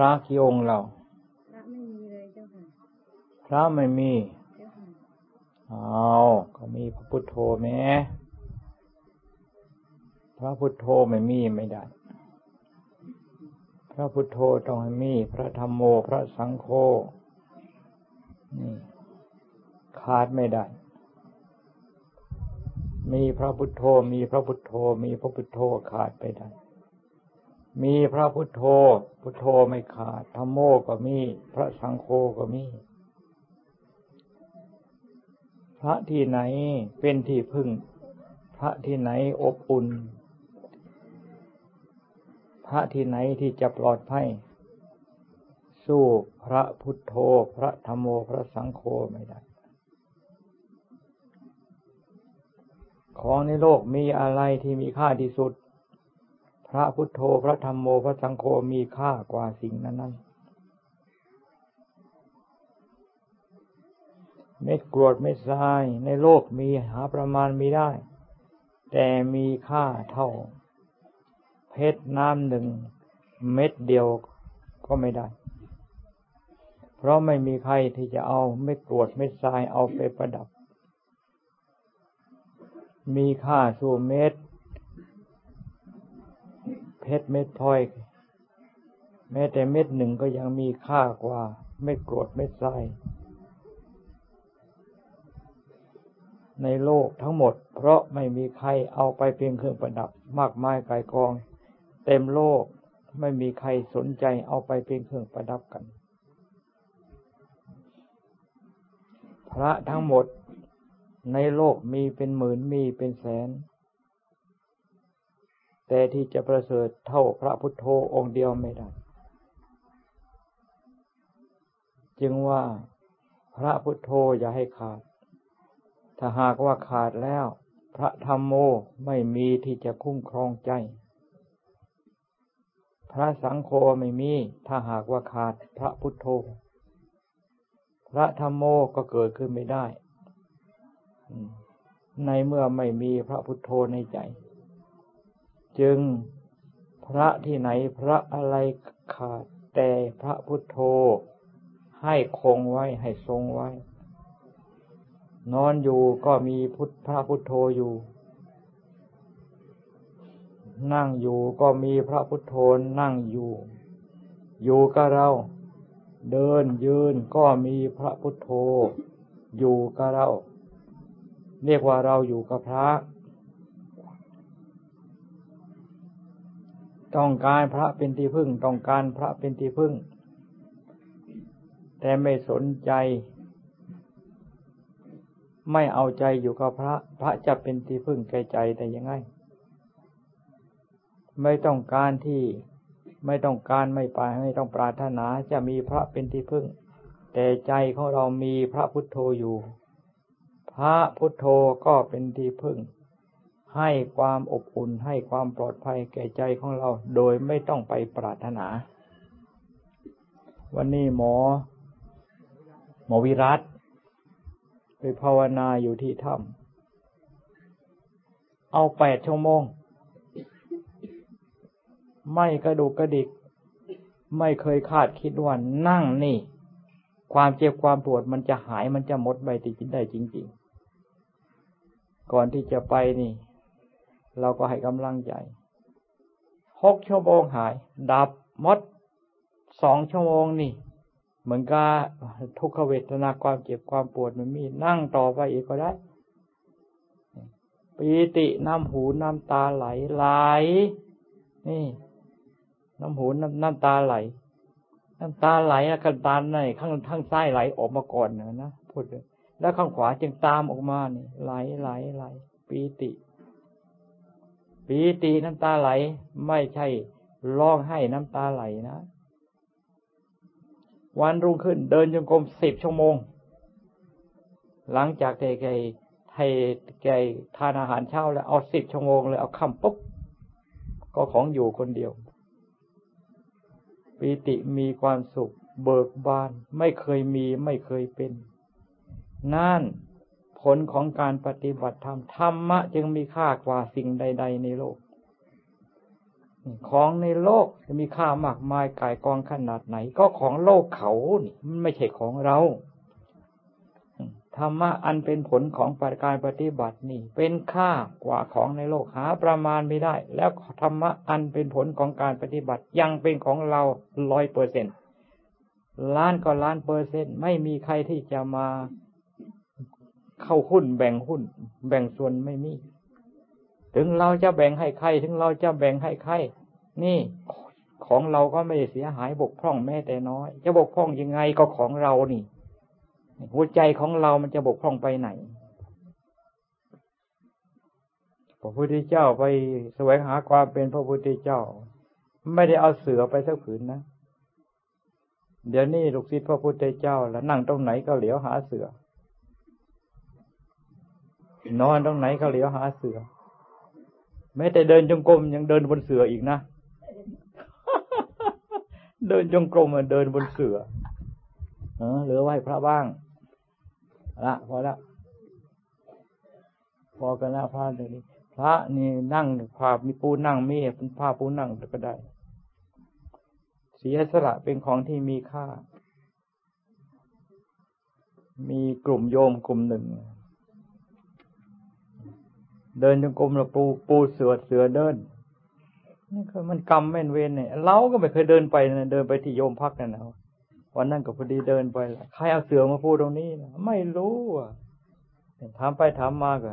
ระกี่องค์เรา พระไม่มีเลยเจ้าค่ะ พระไม่มีเจ้าค่ะเอาก็มีพระพุทโธแม้พระพุทโธไม่มีไม่ได้ พระพุทโธต้องให้มี พระธรรมโม พระสังโฆนี่ขาดไม่ได้ มีพระพุทโธ มีพระพุทโธ มีพระพุทโธขาดไปได้ มีพระพุทโธ พุทโธไม่ขาดธรรมโมก็มี พระสังโฆก็มี พระที่ไหนเป็นที่พึ่ง พระที่ไหนอบอุ่น พระที่ไหนที่จะปลอดภัย สู้พระพุทโธ พระธรรมโม พระสังโฆไม่ได้ ของในโลกมีอะไรที่มีค่าที่สุด พระพุทโธพระธรรมโมพระสังโฆมีค่ากว่าสิ่งนั้นนั้นเม็ดกรวดเม็ดทรายในโลกมีหาประมาณมีได้ แต่มีค่าเท่า เพชรน้ำหนึ่ง เม็ดเดียวก็ไม่ได้ เพราะไม่มีใครที่จะเอาเม็ดกรวดเม็ดทรายเอาไปประดับ มีค่าสู่เม็ด เพชรเม็ดพลอย แม้แต่เม็ดหนึ่งก็ยังมีค่ากว่า เม็ดกรวดเม็ดทราย ในโลกทั้งหมด เพราะไม่มีใครเอาไปเพียงเครื่องประดับ มากมายกายกอง เต็มโลกไม่มีใครสนใจเอาไปเป็นเครื่องประดับกัน พระทั้งหมดในโลกมีเป็นหมื่นมีเป็นแสน แต่ที่จะประเสริฐเท่าพระพุทโธองค์เดียวไม่ได้ จึงว่าพระพุทโธอย่าให้ขาด ถ้าหากว่าขาดแล้ว พระธรรมโมไม่มีที่จะคุ้มครองใจ พระสังโฆไม่มี ถ้าหากว่าขาดพระพุทโธ พระธรรมโมก็เกิดขึ้นไม่ได้ ในเมื่อไม่มีพระพุทโธในใจ จึงพระที่ไหนพระอะไรขาดแต่พระพุทโธ ให้คงไว้ให้ทรงไว้ นอนอยู่ก็มีพุทธพระพุทโธอยู่ นั่งอยู่ก็มีพระพุทโธนั่งอยู่ อยู่กับเรา เดินยืนก็มีพระพุทโธ อยู่กับเรา เรียกว่าเราอยู่กับพระ ต้องการพระเป็นที่พึ่ง ต้องการพระเป็นที่พึ่ง แต่ไม่สนใจ ไม่เอาใจอยู่กับพระ พระจะเป็นที่พึ่งแก่ใจแต่ยังไง ไม่ต้องการที่ไม่ต้องการไม่ไปไม่ต้องปรารถนาจะมีพระเป็นที่พึ่ง แต่ใจของเรามีพระพุทโธอยู่ พระพุทโธก็เป็นที่พึ่ง ให้ความอบอุ่นให้ความปลอดภัยแก่ใจของเรา โดยไม่ต้องไปปรารถนา วันนี้หมอ หมอวิรัตไปภาวนาอยู่ที่ถ้ำเอาแปดชั่วโมง ไม่กระดูกกระดิก ไม่เคยคาดคิดว่านั่งนี่ ความเจ็บความปวดมันจะหายมันจะหมดไปติดได้จริง ๆ ก่อนที่จะไปนี่ เราก็ให้กำลังใจหกชั่วโมงหาย ดับมดสองชั่วโมงนี่ เหมือนกับทุกขเวทนาความเจ็บความปวดมันมีนั่งต่อไปอีกก็ได้ปีติน้ำหูน้ำตาไหลไหล นี่ น้ำหูน้ำน้ำตาไหล น้ำตาไหลแล้วกันตาในข้างข้างซ้ายไหลออกมาก่อนนะนะพูดเลยแล้วข้างขวาจึงตามออกมานี่ไหลไหลไหลปีติ ปีติน้ำตาไหล ไม่ใช่ร้องให้น้ำตาไหลนะ วันรุ่งขึ้น เดินจงกรมสิบชั่วโมง หลังจากแกแกให้แกทานอาหารเช้าแล้วเอาสิบชั่วโมงเลยเอาคำปุ๊บ ก็ของอยู่คนเดียวปีติมีความสุข เบิกบาน ไม่เคยมีไม่เคยเป็น นั่น ผลของการปฏิบัติธรรมธรรมะจึงมีค่ากว่าสิ่งใด ๆ ในโลก ของในโลกจะมีค่ามากมายกายกองขนาดไหน ก็ของโลกเขานี่มันไม่ใช่ของเราธรรมะอันเป็นผลของปการปฏิบัตินี่ เป็นค่ากว่าของในโลกหาประมาณไม่ได้ แล้วธรรมะอันเป็นผลของการปฏิบัติยังเป็นของเราร้อยเปอร์เซ็นล้านก็ล้านเปอร์เซ็นต์ไม่มีใครที่จะมา เข้าหุ้นแบ่งหุ้น แบ่งส่วนไม่มี ถึงเราจะแบ่งให้ใคร ถึงเราจะแบ่งให้ใคร นี่ของเราก็ไม่เสียหายบกพร่องแม้แต่น้อย จะบกพร่องยังไงก็ของเรานี่ หัวใจของเรามันจะบกพร่องไปไหนพระพุทธเจ้าไปแสวงหาความเป็นพระพุทธเจ้า ไม่ได้เอาเสือไปสักผืนนะ เดี๋ยวนี้ลูกศิษย์พระพุทธเจ้าแล้วนั่งตรงไหนก็เหลียวหาเสือ นอนตรงไหนก็เหลียวหาเสือ แม้แต่เดินจงกรมยังเดินบนเสืออีกนะ เดินจงกรมมันเดินบนเสือเออเหลือไหว้พระบ้างละพอละพอกันละพระเดี๋ยวนี้ พระนี่นั่งภาพมีปูนั่งมีเป็นผ้าปูนั่งก็ได้เสียสละเป็นของที่มีค่า มีกลุ่มโยมกลุ่มหนึ่ง เดินจงกรมแล้วปูปูเสือเสือเดินนี่คือมันกรรมแม่นเวรเนี่ยเราก็ไม่เคยเดินไปนะเดินไปที่โยมพักนั่นนะวันนั้นก็พอดีเดินไปใครเอาเสือมาพูดตรงนี้นะไม่รู้อะถามไปถามมาก็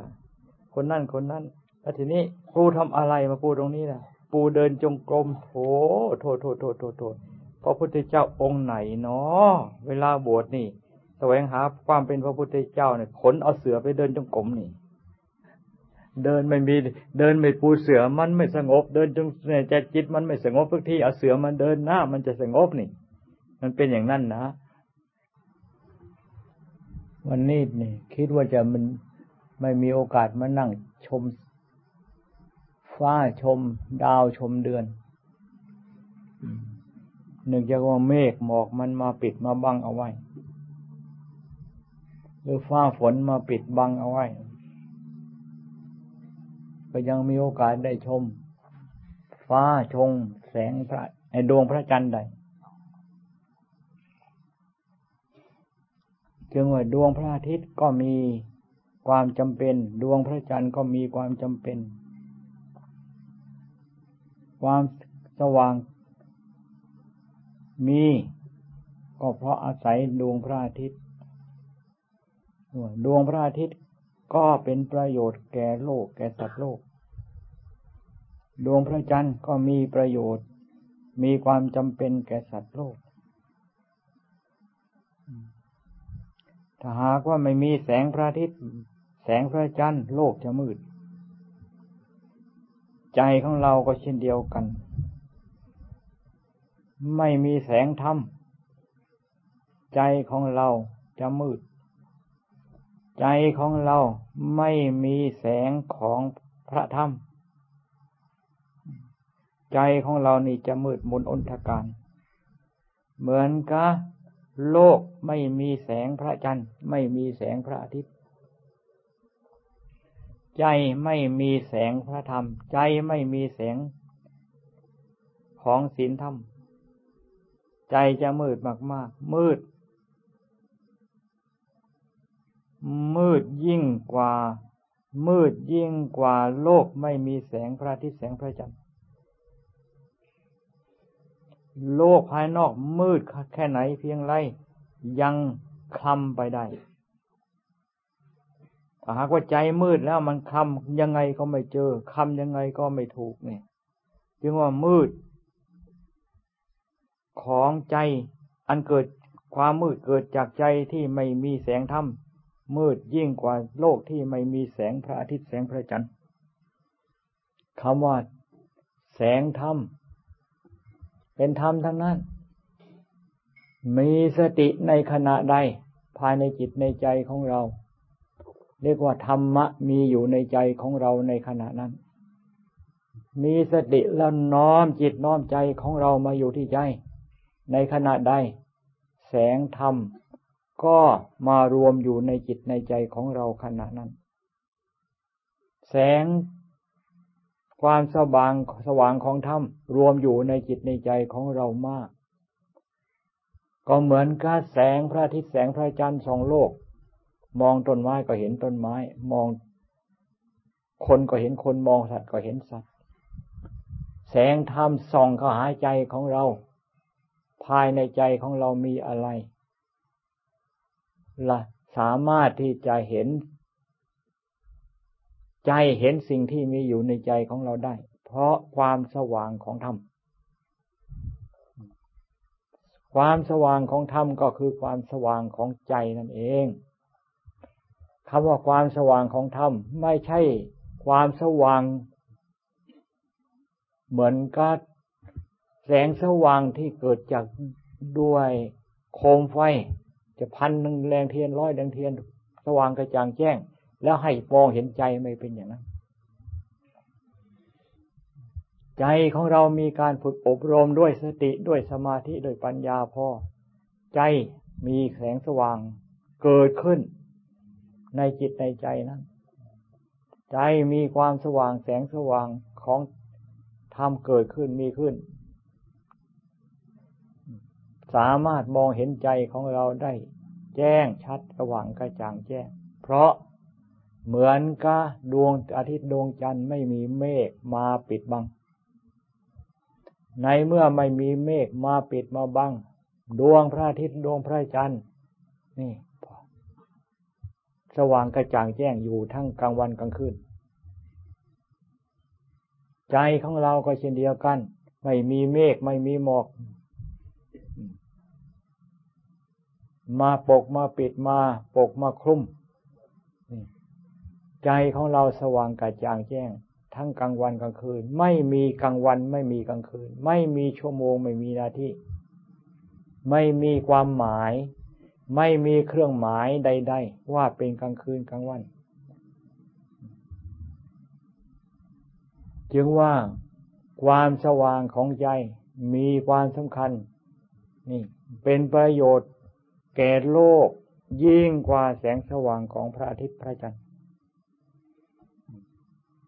คนนั่นคนนั้นแล้วทีนี้ปูทำอะไรมาพูดตรงนี้นะปูเดินจงกรมโถโถโถโถโถโถพระพุทธเจ้าองค์ไหนเนาะเวลาบวชนี่ แสวงหาความเป็นพระพุทธเจ้าเนี่ยขนเอาเสือไปเดินจงกรมนี่ เดินไม่มีเดินไม่ปูเสือมันไม่สงบ เดินจงใจจิตมันไม่สงบทุกที่เอาเสือมันเดินหน้า มันจะสงบนี่ มันเป็นอย่างนั้นนะวันนี้นี่ คิดว่าจะมันไม่มีโอกาสมานั่งชม ฟ้าชม ดาวชมเดือนหนึ่งจากว่าเมฆหมอกมันมาปิดมาบังเอาไว้ หรือฟ้าฝนมาปิดบังเอาไว้ ก็ยังมีโอกาสได้ชม ฟ้าชงแสงพระไอดวงพระจันทร์ใดจึงว่าดวงพระอาทิตย์ก็มีความจำเป็น ดวงพระจันทร์ก็มีความจำเป็น ความสว่าง มี ก็เพราะอาศัยดวงพระอาทิตย์ ดวงพระอาทิตย์ก็เป็นประโยชน์แก่โลกแก่สัตว์โลก ดวงพระจันทร์ก็มีประโยชน์ มีความจำเป็นแก่สัตว์โลก ถ้าหากว่าไม่มีแสงพระอาทิตย์ แสงพระจันทร์โลกจะมืด ใจของเราก็เช่นเดียวกัน ไม่มีแสงธรรม ใจของเราจะมืด ใจของเราไม่มีแสงของพระธรรม ใจของเรานี่จะมืดมนอนทการ เหมือนกับโลกไม่มีแสงพระจันทร์ ไม่มีแสงพระอาทิตย์ ใจไม่มีแสงพระธรรม ใจไม่มีแสงของศีลธรรม ใจจะมืดมากๆ มืด มืดยิ่งกว่า มืดยิ่งกว่าโลกไม่มีแสงพระอาทิตย์แสงพระจันทร์ โลกภายนอกมืดแค่ไหนเพียงไรยังคลำไปได้หากว่าใจมืดแล้วมันคลำยังไงก็ไม่เจอคำยังไงก็ไม่ถูกเนี่ยจึงว่ามืด ของใจอันเกิดความมืดเกิดจากใจที่ไม่มีแสงธรรมมืดยิ่งกว่าโลกที่ไม่มีแสงพระอาทิตย์แสงพระจันทร์คำว่า แสงธรรม เป็นธรรมทั้งนั้น มีสติในขณะใด ภายในจิตในใจของเรา เรียกว่าธรรมะมีอยู่ในใจของเราในขณะนั้น มีสติแล้วน้อมจิตน้อมใจของเรามาอยู่ที่ใจ ในขณะใด แสงธรรมก็มารวมอยู่ในจิตในใจของเราขณะนั้น แสง ความสว่างสว่างของธรรมรวมอยู่ในจิตในใจของเรามาก ก็เหมือนกับแสงพระอาทิตย์แสงพระจันทร์สองโลก มองต้นไม้ก็เห็นต้นไม้ มอง คนก็เห็นคนมองสัตว์ก็เห็นสัตว์ แสงธรรมส่องเข้าหาใจของเรา ภายในใจของเรามีอะไรละสามารถที่จะเห็น ใจเห็นสิ่งที่มีอยู่ในใจของเราได้ เพราะความสว่างของธรรมความสว่างของธรรมก็คือความสว่างของใจนั่นเองคำว่าความสว่างของธรรมไม่ใช่ความสว่าง เหมือนกับแสงสว่างที่เกิดจากด้วยโคมไฟ จะพันหนึ่งแรงเทียนร้อยแรงเทียน สว่างกระจ่างแจ้ง แล้วให้มองเห็นใจไม่เป็นอย่างนั้น ใจของเรามีการฝึกอบรมด้วยสติด้วยสมาธิด้วยปัญญาพอใจมีแสงสว่างเกิดขึ้น ในจิตในใจนั้น ใจมีความสว่างแสงสว่างของธรรมเกิดขึ้นมีขึ้น สามารถมองเห็นใจของเราได้ แจ้งชัดสว่างกระจ่างแจ้ง เพราะ เหมือนกับดวงอาทิตย์ดวงจันทร์ไม่มีเมฆมาปิดบัง ในเมื่อไม่มีเมฆมาปิดมาบัง ดวงพระอาทิตย์ดวงพระจันทร์นี่สว่างกระจ่างแจ้งอยู่ทั้งกลางวันกลางคืน ใจของเราก็เช่นเดียวกัน ไม่มีเมฆไม่มีหมอก มาปกมาปิดมาปกมาคลุม ใจของเราสว่างกระจ่างแจ้ง ทั้งกลางวันกลางคืน ไม่มีกลางวันไม่มีกลางคืน ไม่มีชั่วโมงไม่มีนาทีไม่มีความหมาย ไม่มีเครื่องหมายใด ๆ ว่าเป็นกลางคืนกลางวัน จึงว่าความสว่างของใจมีความสำคัญ นี่ เป็นประโยชน์แก่โลกยิ่งกว่าแสงสว่างของพระอาทิตย์พระจันทร์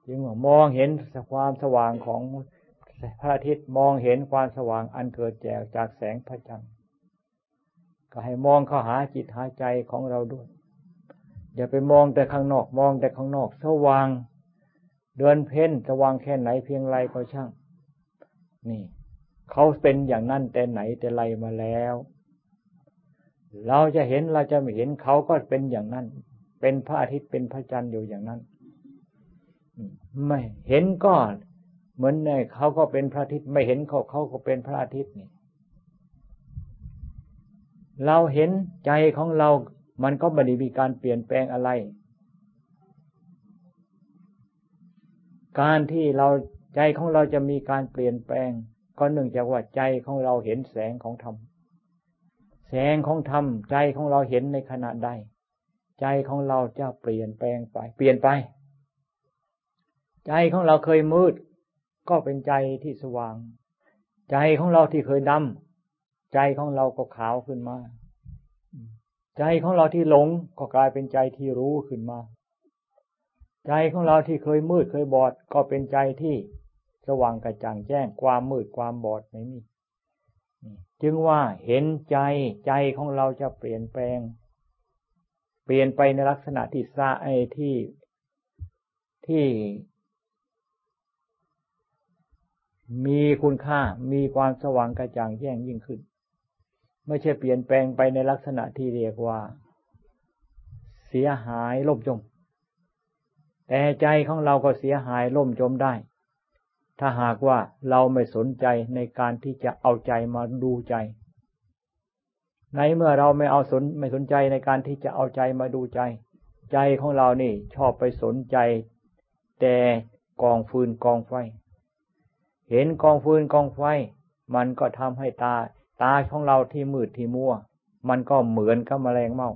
จึงมองเห็นความสว่างของพระอาทิตย์มองเห็นความสว่างอันเกิดแจกจากแสงพระจันทร์ก็ให้มองเข้าหาจิตหาใจของเราด้วย อย่าไปมองแต่ข้างนอกมองแต่ข้างนอก สว่าง เดือนเพ้นสว่างแค่ไหนเพียงไรก็ช่าง นี่เขาเป็นอย่างนั้นแต่ไหนแต่ไรมาแล้ว เราจะเห็นเราจะไม่เห็นเขาก็เป็นอย่างนั้น เป็นพระอาทิตย์เป็นพระจันทร์อยู่อย่างนั้น ไม่เห็นก็เหมือนในเขาก็เป็นพระอาทิตย์ไม่เห็นเขาเขาก็เป็นพระอาทิตย์นี่เราเห็นใจของเรา มันก็ไม่ได้มีการเปลี่ยนแปลงอะไร การที่เราใจของเราจะมีการเปลี่ยนแปลง ก็เนื่องจากว่าใจของเราเห็นแสงของธรรม แสงของธรรม ใจของเราเห็นในขณะใด ใจของเราจะเปลี่ยนแปลงไป เปลี่ยนไป ใจของเราเคยมืด ก็เป็นใจที่สว่าง ใจของเราที่เคยดำใจของเราก็ขาวขึ้นมา ใจของเราที่หลงก็กลายเป็นใจที่รู้ขึ้นมา ใจของเราที่เคยมืดเคยบอด ก็เป็นใจที่สว่างกระจ่างแจ้งความมืดความบอดไม่มีจึงว่าเห็นใจใจของเราจะเปลี่ยนแปลง เปลี่ยนไปในลักษณะที่ซาไอที่ที่ มีคุณค่ามีความสว่างกระจ่างแจ้งยิ่งขึ้น ไม่ใช่เปลี่ยนแปลงไปในลักษณะที่เรียกว่า เสียหายล่มจม แต่ใจของเราก็เสียหายล่มจมได้ ถ้าหากว่าเราไม่สนใจในการที่จะเอาใจมาดูใจ ในเมื่อเราไม่เอาสนไม่สนใจในการที่จะเอาใจมาดูใจ ใจของเรานี่ชอบไปสนใจ แต่กองฟืนกองไฟ เห็นกองฟืนกองไฟ มันก็ทำให้ตา ตาของเราที่มืดที่มัว มันก็เหมือนกับแมลงเม่า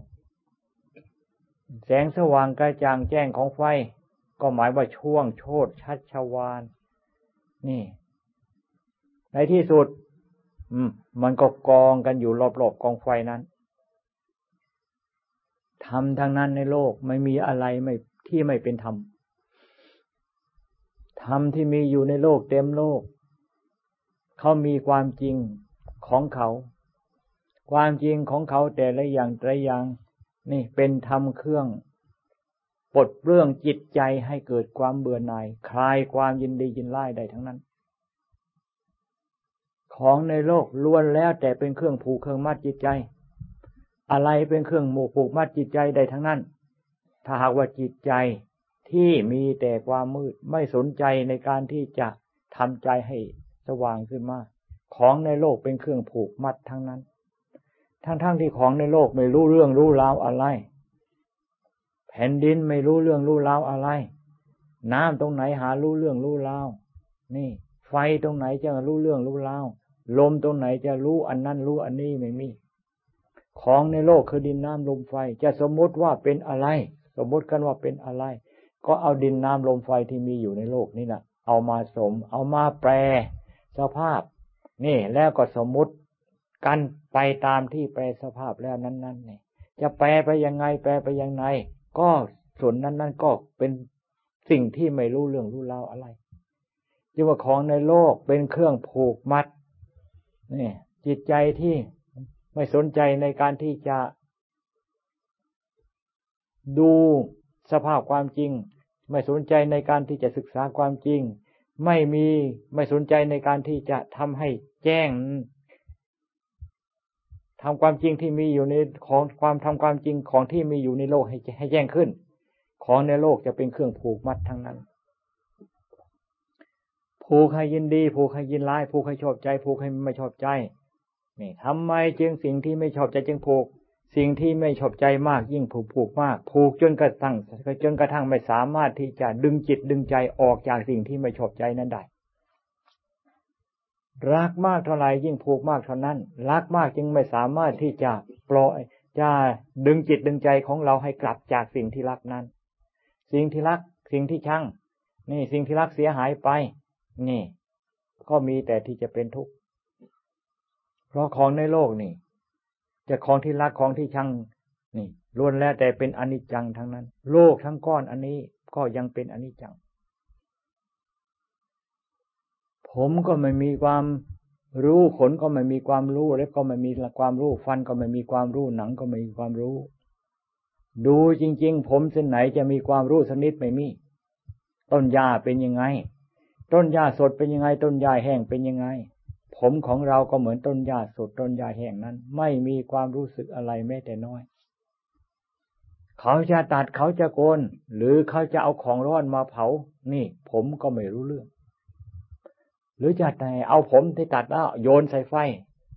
แสงสว่างกระจ่างแจ้งของไฟ ก็หมายว่าช่วงโชดชัดชวานนี่ ในที่สุด อืม มันก็กองกันอยู่รอบๆกองไฟนั้นทำทางนั้นในโลกไม่มีอะไรไม่ที่ไม่เป็นธรรม ธรรมที่มีอยู่ในโลกเต็มโลก เขามีความจริงของเขา ความจริงของเขาแต่ละอย่างแต่ละอย่าง นี่เป็นธรรมเครื่องปลดเรื่องจิตใจให้เกิดความเบื่อหน่าย คลายความยินดียินไล่ได้ทั้งนั้น ของในโลกล้วนแล้วแต่เป็นเครื่องผูกเครื่องมัดจิตใจ อะไรเป็นเครื่องหมู่ผูกมัดจิตใจได้ทั้งนั้น ถ้าหากว่าจิตใจ ที่มีแต่ความมืดไม่สนใจในการที่จะทำใจให้สว่างขึ้นมา ของในโลกเป็นเครื่องผูกมัดทั้งนั้น ทั้งๆทที่ของในโลกไม่รู้เรื่องรู้ราวอะไร แผ่นดินไม่รู้เรื่องรู้ราวอะไร น้ำตรงไหนหารู้เรื่องรู้ราวนี่ ไฟตรงไหนจะรู้เรื่องรู้ราวลมตรงไหนจะรู้อันนั้นรู้อันนี้ไม่มี ของในโลกคือดินน้ำลมไฟ จะสมมติว่าเป็นอะไร สมมติกันว่าเป็นอะไร ก็เอาดินน้ำลมไฟที่มีอยู่ในโลกนี่นะเอามาสม เอามาแปลสภาพ นี่แล้วก็สมมุติกันไปตามที่แปลสภาพแล้วนั้นๆนี่จะแปลไปยังไง แปลไปยังไงก็ส่วนนั้น ๆ ก็เป็นสิ่งที่ไม่รู้เรื่องรู้ราวอะไรจึงว่าของในโลกเป็นเครื่องผูกมัดนี่จิตใจที่ไม่สนใจในการที่จะดู สภาพความจริง ไม่สนใจในการที่จะศึกษาความจริง ไม่มีไม่สนใจในการที่จะทำให้แจ้งทำความจริงที่มีอยู่ในของความทำความจริงของที่มีอยู่ในโลกให้ให้แจ้งขึ้น ของในโลกจะเป็นเครื่องผูกมัดทั้งนั้น ผูกให้ยินดี ผูกให้ยินร้าย ผูกให้ชอบใจ ผูกให้ไม่ชอบใจนี่ทำไมจึงสิ่งที่ไม่ชอบใจจึงผูก สิ่งที่ไม่ชอบใจมากยิ่งผูกผูกมาก ผูกจนกระทั่งจนกระทั่งไม่สามารถที่จะดึงจิตดึงใจออกจากสิ่งที่ไม่ชอบใจนั้นได้รักมากเท่าไหร่ยิ่งผูกมากเท่านั้น รักมากจึงไม่สามารถที่จะปล่อยจะดึงจิตดึงใจของเราให้กลับจากสิ่งที่รักนั้น สิ่งที่รักสิ่งที่ชังนี่สิ่งที่รักเสียหายไป นี่ ก็มีแต่ที่จะเป็นทุกข์เพราะของในโลกนี่ จะของที่รักของที่ชังนี่ล้วนแล้วแต่เป็นอนิจจังทั้งนั้น โลกทั้งก้อนอันนี้ก็ยังเป็นอนิจจัง ผมก็ไม่มีความรู้ขนก็ไม่มีความรู้เล็บก็ไม่มีความรู้ฟันก็ไม่มีความรู้หนังก็ไม่มีความรู้ ดูจริง ๆ ผมเส้นไหนจะมีความรู้สนิดไม่มี ต้นหญ้าเป็นยังไง ต้นหญ้าสดเป็นยังไง ต้นหญ้าแห้งเป็นยังไง ผมของเราก็เหมือนต้นหญ้าสดต้นหญ้าแห้งนั้น ไม่มีความรู้สึกอะไรแม้แต่น้อย เขาจะตัดเขาจะโกน หรือเขาจะเอาของร้อนมาเผา นี่ ผมก็ไม่รู้เรื่อง หรือจะแต่เอาผมที่ตัดแล้วโยนใส่ไฟ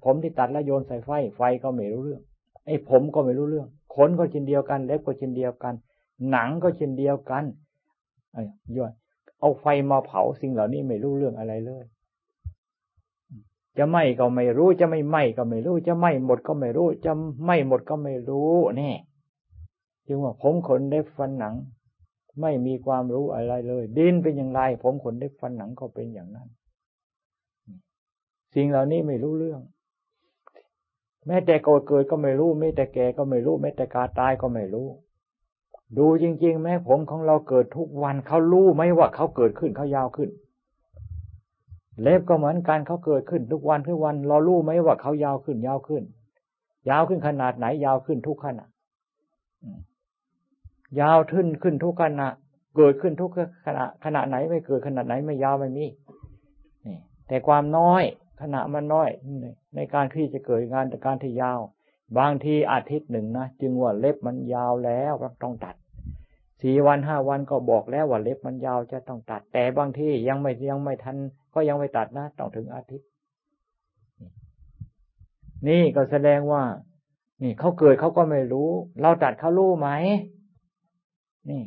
ผมที่ตัดแล้วโยนใส่ไฟ ไฟก็ไม่รู้เรื่อง ไอ้ผมก็ไม่รู้เรื่องขนก็เช่นเดียวกัน เล็บก็เช่นเดียวกัน หนังก็เช่นเดียวกันไอ้ยอดเอาไฟมาเผาสิ่งเหล่านี้ไม่รู้เรื่องอะไรเลย จะไหมก็ไม่รู้ จะไม่ไหมก็ไม่รู้ จะไหมหมดก็ไม่รู้ จะไหมหมดก็ไม่รู้แน่จึงว่าผมขนเล็บฟันหนัง ไม่มีความรู้อะไรเลย ดินเป็นอย่างไร ผมขนเล็บฟันหนังก็เป็นอย่างนั้น สิ่งเหล่านี้ไม่รู้เรื่อง แม้แต่โกรธเกิดก็ไม่รู้แม้แต่แก่ก็ไม่รู้แม้แต่กาตายก็ไม่รู้ ดูจริง ๆ แม้ผมของเราเกิดทุกวันเขารู้ไหมว่าเขาเกิดขึ้นเขายาวขึ้น เล็บก็เหมือนกันเขาเกิดขึ้นทุกวันทุกวัน เรารู้ไหมว่าเขายาวขึ้น ยาวขึ้น ยาวขึ้นขนาดไหน ยาวขึ้นทุกขณะยาวขึ้นขึ้นทุกขณะ เกิดขึ้นทุกขณะ ขณะไหนไม่เกิดขนาดไหนไม่ยาวไม่มีนี่แต่ความน้อยขณะมันน้อย ในการที่จะเกิดงานแต่การที่ยาว บางทีอาทิตย์หนึ่งนะจึงว่าเล็บมันยาวแล้วต้องตัด สี่วันห้าวันก็บอกแล้วว่าเล็บมันยาวจะต้องตัด แต่บางที่ยังไม่ยังไม่ทัน ก็ยังไม่ตัดนะต้องถึงอาทิตย์ นี่ก็แสดงว่า นี่เขาเกิดเขาก็ไม่รู้ เราตัดเขารู้ไหม นี่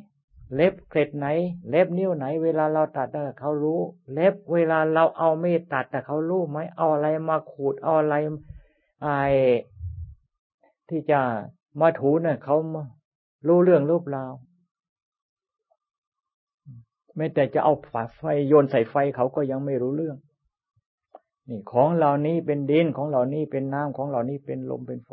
เล็บเกล็ดไหน เล็บนิ้วไหน เวลาเราตัดเขารู้ เล็บเวลาเราเอาไม่ตัดแต่เขารู้ไหมเอาอะไรมาขูดเอาอะไรไอที่จะมาถูเนะ่ยเขารู้เรื่องรูปราว ม้แต่จะเอาฝาไฟโยนใส่ไฟเขาก็ยังไม่รู้เรื่อง นี่ของเหล่านี้เป็นดินของเหล่านี้เป็นน้ำของเหล่านี้เป็นลมเป็นไฟ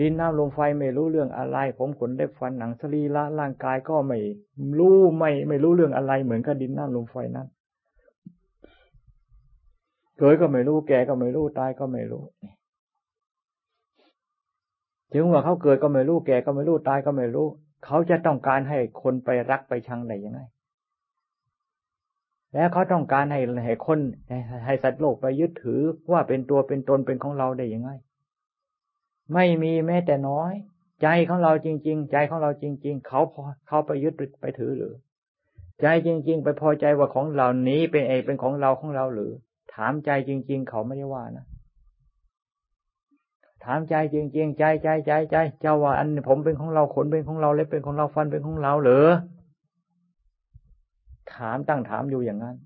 ดินน้ำลมไฟไม่รู้เรื่องอะไร ผมขนได้ฟันหนังสรีละร่างกายก็ไม่รู้ไม่ไม่รู้เรื่องอะไร เหมือนกับดินน้ำลมไฟนั้นเกิดก็ไม่รู้แก่ก็ไม่รู้ตายก็ไม่รู้ถึงว่าเขาเกิดก็ไม่รู้แก่ก็ไม่รู้ตายก็ไม่รู้ เขาจะต้องการให้คนไปรักไปชังได้ยังไง แล้วเขาต้องการให้ให้คนให้สัตว์โลกไปยึดถือว่าเป็นตัวเป็นตนเป็นของเราได้ยังไง ไม่มีแม้แต่น้อย ใจของเราจริง ๆ ใจของเราจริง ๆ เขาพอเขาไปยึดไปถือหรือ ใจจริง ๆ ไปพอใจว่าของเหล่านี้เป็นเอเป็นของเราของเราหรือ ถามใจจริง ๆ เขาไม่ได้ว่านะถามใจจริง ๆ ใจใจใจใจเจ้าว่าอันผมเป็นของเราขนเป็นของเราเล็บเป็นของเราฟันเป็นของเราหรือ ถามตั้งถามอยู่อย่างนั้น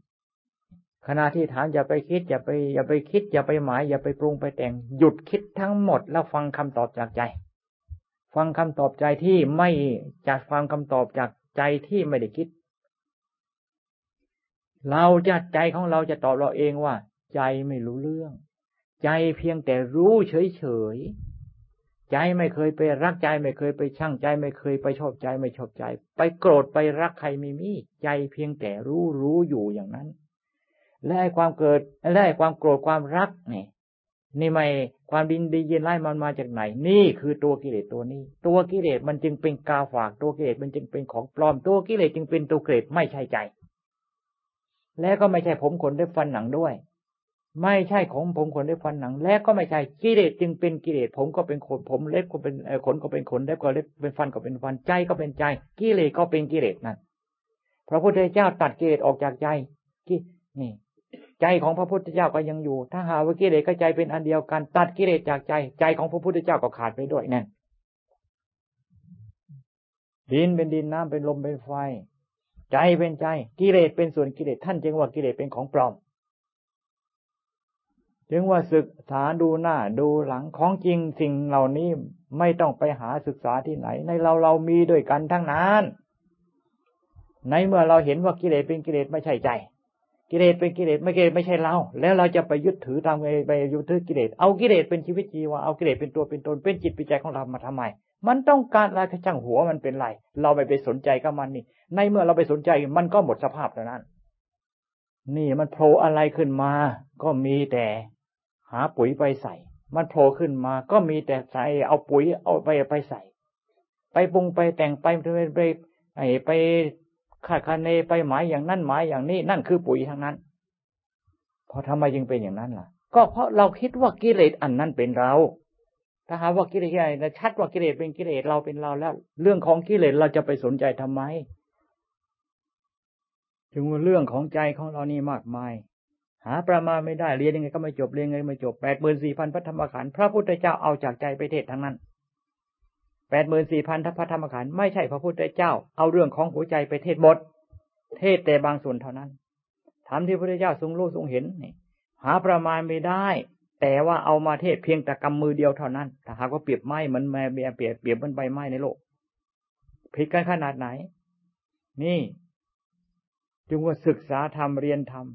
ขณะที่ถามอย่าไปคิด อย่าไป อย่าไปคิด อย่าไปหมาย อย่าไปปรุงไปแต่ง หยุดคิดทั้งหมด แล้วฟังคำตอบจากใจ ฟังคำตอบใจที่ไม่จากฟังคำตอบจากใจที่ไม่ได้คิด เราจะใจของเราจะตอบเราเองว่า ใจไม่รู้เรื่อง ใจเพียงแต่รู้เฉยๆ ใจไม่เคยไปรักใจไม่เคยไปช่างใจไม่เคยไปชอบใจไม่ชอบใจ ไปโกรธไปรักใครไม่มีใจเพียงแต่รู้รู้อยู่อย่างนั้น และไอความเกิดและไอความโกรธความรักนี่นี่ไม่ความดินดีเย็นไล่มันมาจากไหน นี่คือตัวกิเลสตัวนี้ ตัวกิเลสมันจึงเป็นกาฝากตัวกิเลสมันจึงเป็นของปลอม ตัวกิเลสจึงเป็นตัวกิเลสไม่ใช่ใจ และก็ไม่ใช่ผมขนได้ฟันหนังด้วย ไม่ใช่ของผมขนได้ฟันหนัง และก็ไม่ใช่กิเลสจึงเป็นกิเลสผมก็เป็นขนผมเล็บก็เป็นขนก็เป็นขนเล็บก็เล็บเป็นฟันก็เป็นฟันใจก็เป็นใจ กิเลสก็เป็นกิเลสนั่นพระพุทธเจ้าตัดกิเลสออกจากใจกนี่ ใจของพระพุทธเจ้าก็ยังอยู่ ถ้าหาว่ากิเลสกับใจเป็นอันเดียวกัน ตัดกิเลสจากใจ ใจของพระพุทธเจ้าก็ขาดไปด้วยนั่นดินเป็นดินน้ำเป็นลมเป็นไฟ ใจเป็นใจ กิเลสเป็นส่วนกิเลสท่านจึงว่ากิเลสเป็นของปลอม จึงว่าศึกษาดูหน้าดูหลังของจริงสิ่งเหล่านี้ไม่ต้องไปหาศึกษาที่ไหน ในเราเรามีด้วยกันทั้งนั้นในเมื่อเราเห็นว่ากิเลสเป็นกิเลสไม่ใช่ใจ กิเลสเป็นกิเลสไม่กิเลสไม่ใช่เรา แล้วเราจะไปยึดถือตามไปไปยึดถือกิเลสเอากิเลสเป็นชีวิตจีวะเอากิเลสเป็นตัวเป็นตนเป็นจิตเป็นใจของเรามาทำไม มันต้องการอะไรช่างหัวมันเป็นไร เราไม่ไปสนใจกับมันนี่ ในเมื่อเราไปสนใจมันก็หมดสภาพแล้วนั้น นี่มันโผล่อะไรขึ้นมา ก็มีแต่ หาปุ๋ยไปใส่ มันโผล่ขึ้นมา ก็มีแต่ใส่เอาปุ๋ยเอาไปไปใส่ ไปปรุงไปแต่งไปไปไปไอไปคาดคะเนไปหมายอย่างนั้นหมายอย่างนี้นั่นคือปุ๋ยทั้งนั้น พอทำไมจึงเป็นอย่างนั้นล่ะ ก็เพราะเราคิดว่ากิเลสอันนั้นเป็นเรา ถ้าหาว่ากิเลสอะไรชัดว่ากิเลสเป็นกิเลสเราเป็นเราแล้ว เรื่องของกิเลสเราจะไปสนใจทำไม ถึงเรื่องของใจของเรานี่มากมาย หาประมาณไม่ได้เรียนยังไงก็ไม่จบเรียนยังไงไม่จบแปดหมื่นสี่พันพระธรรมขันธ์พระพุทธเจ้าเอาจากใจไปเทศทั้งนั้นแปดหมื่นสี่พันพระธรรมขันธ์ไม่ใช่พระพุทธเจ้า เอาเรื่องของหัวใจไปเทศหมดเทศแต่บางส่วนเท่านั้นถามที่พระพุทธเจ้าทรงรู้ทรงเห็นนี่หาประมาณไม่ได้ แต่ว่าเอามาเทศเพียงแต่กำมือเดียวเท่านั้นถ้าหากว่าเปรียบไม้เหมือนแม่เบียเปรียบเปรียบมันใบไม้ในโลกผิดกันขนาดไหน นี่ จึงว่าศึกษาธรรมเรียนธรรม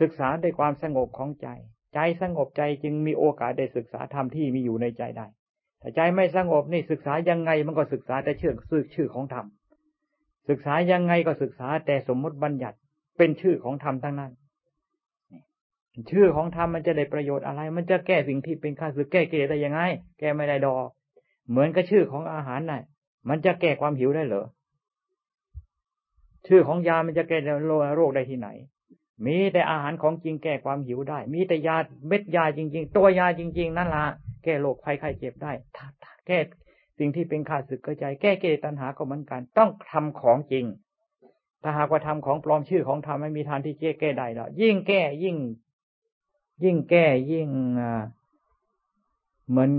ศึกษาด้วยความสงบของใจ ใจสงบใจจึงมีโอกาสได้ศึกษาธรรมที่มีอยู่ในใจได้แต่ใจไม่สงบนี่ศึกษายังไงมันก็ศึกษาแต่ชื่อชื่อชื่อของธรรมศึกษายังไงก็ศึกษาแต่สมมติบัญญัติเป็นชื่อของธรรมทั้งนั้นชื่อของธรรมมันจะได้ประโยชน์อะไร มันจะแก้สิ่งที่เป็นข้าศึกแก้เกลได้ยังไง แก้ไม่ได้ดอก เหมือนกับชื่อของอาหารน่ะมันจะแก้ความหิวได้เหรอ ชื่อของยามันจะแก้โรคได้ที่ไหน มีแต่อาหารของจริงแก้ความหิวได้ มีแต่ยาเม็ดยาจริง ๆ ตัวยาจริง ๆ นั่นละแก้โรคภัยไข้เจ็บได้แก้สิ่งที่เป็นข้าศึกกระจายแก้เกตัญหาก็เหมือนกัน ต้องทำของจริง ถ้าหากว่าทำของปลอมชื่อของธรรมไม่มีทางที่แก้แก้ได้แล้วยิ่งแก้ยิ่ง ยิ่งแก้ยิ่งเหมือน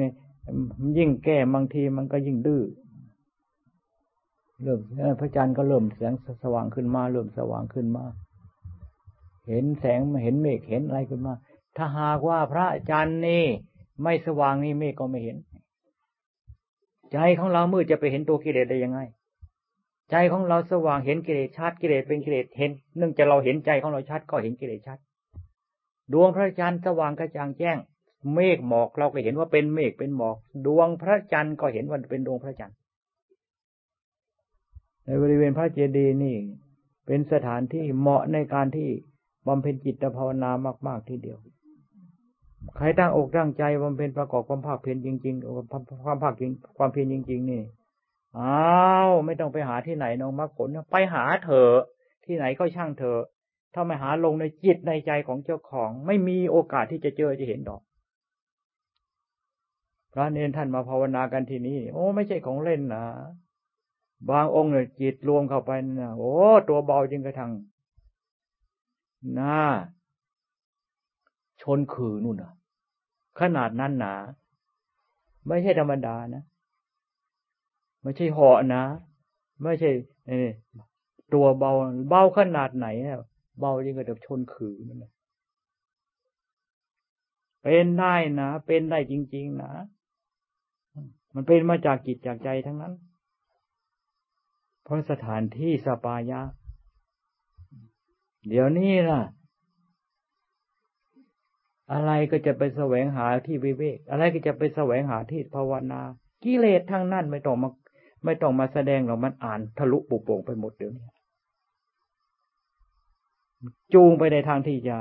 ยิ่งแก้บางทีมันก็ยิ่งดื้อเริ่มพระจันทร์ก็เริ่มแสงสว่างขึ้นมา เริ่มสว่างขึ้นมา เห็นแสงเห็นเมฆเห็นอะไรขึ้นมา ถ้าหากว่าพระจันทร์นี่ ไม่สว่างนี่เมฆก็ไม่เห็น ใจของเรามืดจะไปเห็นตัวกิเลสได้ยังไง ใจของเราสว่างเห็นกิเลสชัดกิเลสเป็นกิเลสเห็น เนื่องจากเราเห็นใจของเราชัดก็เห็นกิเลสชัด ดวงพระจันทร์สว่างกระจ่างแจ้ง เมฆหมอกเราก็เห็นว่าเป็นเมฆเป็นหมอก ดวงพระจันทร์ก็เห็นว่าเป็นดวงพระจันทร์ในบริเวณพระเจดีย์นี่เป็นสถานที่เหมาะในการที่ บำเพ็ญจิตภาวนามากๆทีเดียว ใครตั้งอกตั้งใจบำเพ็ญประกอบความภาคเพียรจริง ๆ ความภาคจริงความเพียรจริง ๆ นี่อ้าวไม่ต้องไปหาที่ไหนน้องมรรคผลไปหาเถอะที่ไหนก็ช่างเถอะถ้าไม่หาลงในจิตในใจของเจ้าของ ไม่มีโอกาสที่จะเจอจะเห็นดอก พระเนนท่านมาภาวนากันที่นี่โอ้ไม่ใช่ของเล่นนะบางองค์เนี่ยจิตรวมเข้าไปนะโอ้ ตัวเบาจริงกระทัง หน้า ชนขือนู่นนะขนาดนั้นหนา ไม่ใช่ธรรมดานะไม่ใช่หาะนะไม่ใช่ตัวเบาเบาขนาดไหนเบายิ่งกับชนขือมันเป็นได้นะ เป็นได้จริง ๆ นะ มันเป็นมาจากจิตจากใจทั้งนั้น เพราะสถานที่สปายะ เดี๋ยวนี้ล่ะ อะไรก็จะไปแสวงหาที่วิเวก อะไรก็จะไปแสวงหาที่ภาวนา กิเลสทั้งนั้นไม่ต้องมา ไม่ต้องมาแสดงหรอกมันอ่านทะลุปุโป่งไปหมดเดี๋ยวนี้จูงไปในทางที่จะ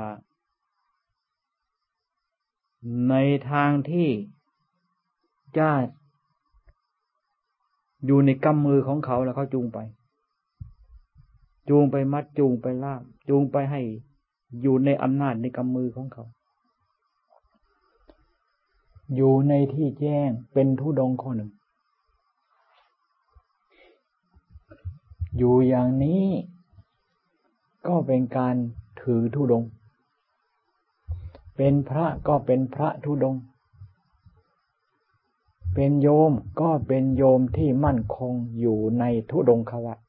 ในทางที่จะอยู่ในกำมือของเขาแล้วเขาจูงไป จูงไปมัดจูงไปล่าม จูงไปให้อยู่ในอำนาจในกำมือของเขา อยู่ในที่แจ้งเป็นทุดงคนหนึ่ง อยู่อย่างนี้ก็เป็นการถือธุดง เป็นพระก็เป็นพระธุดง เป็นโยมก็เป็นโยมที่มั่นคงอยู่ในทุดงขวัต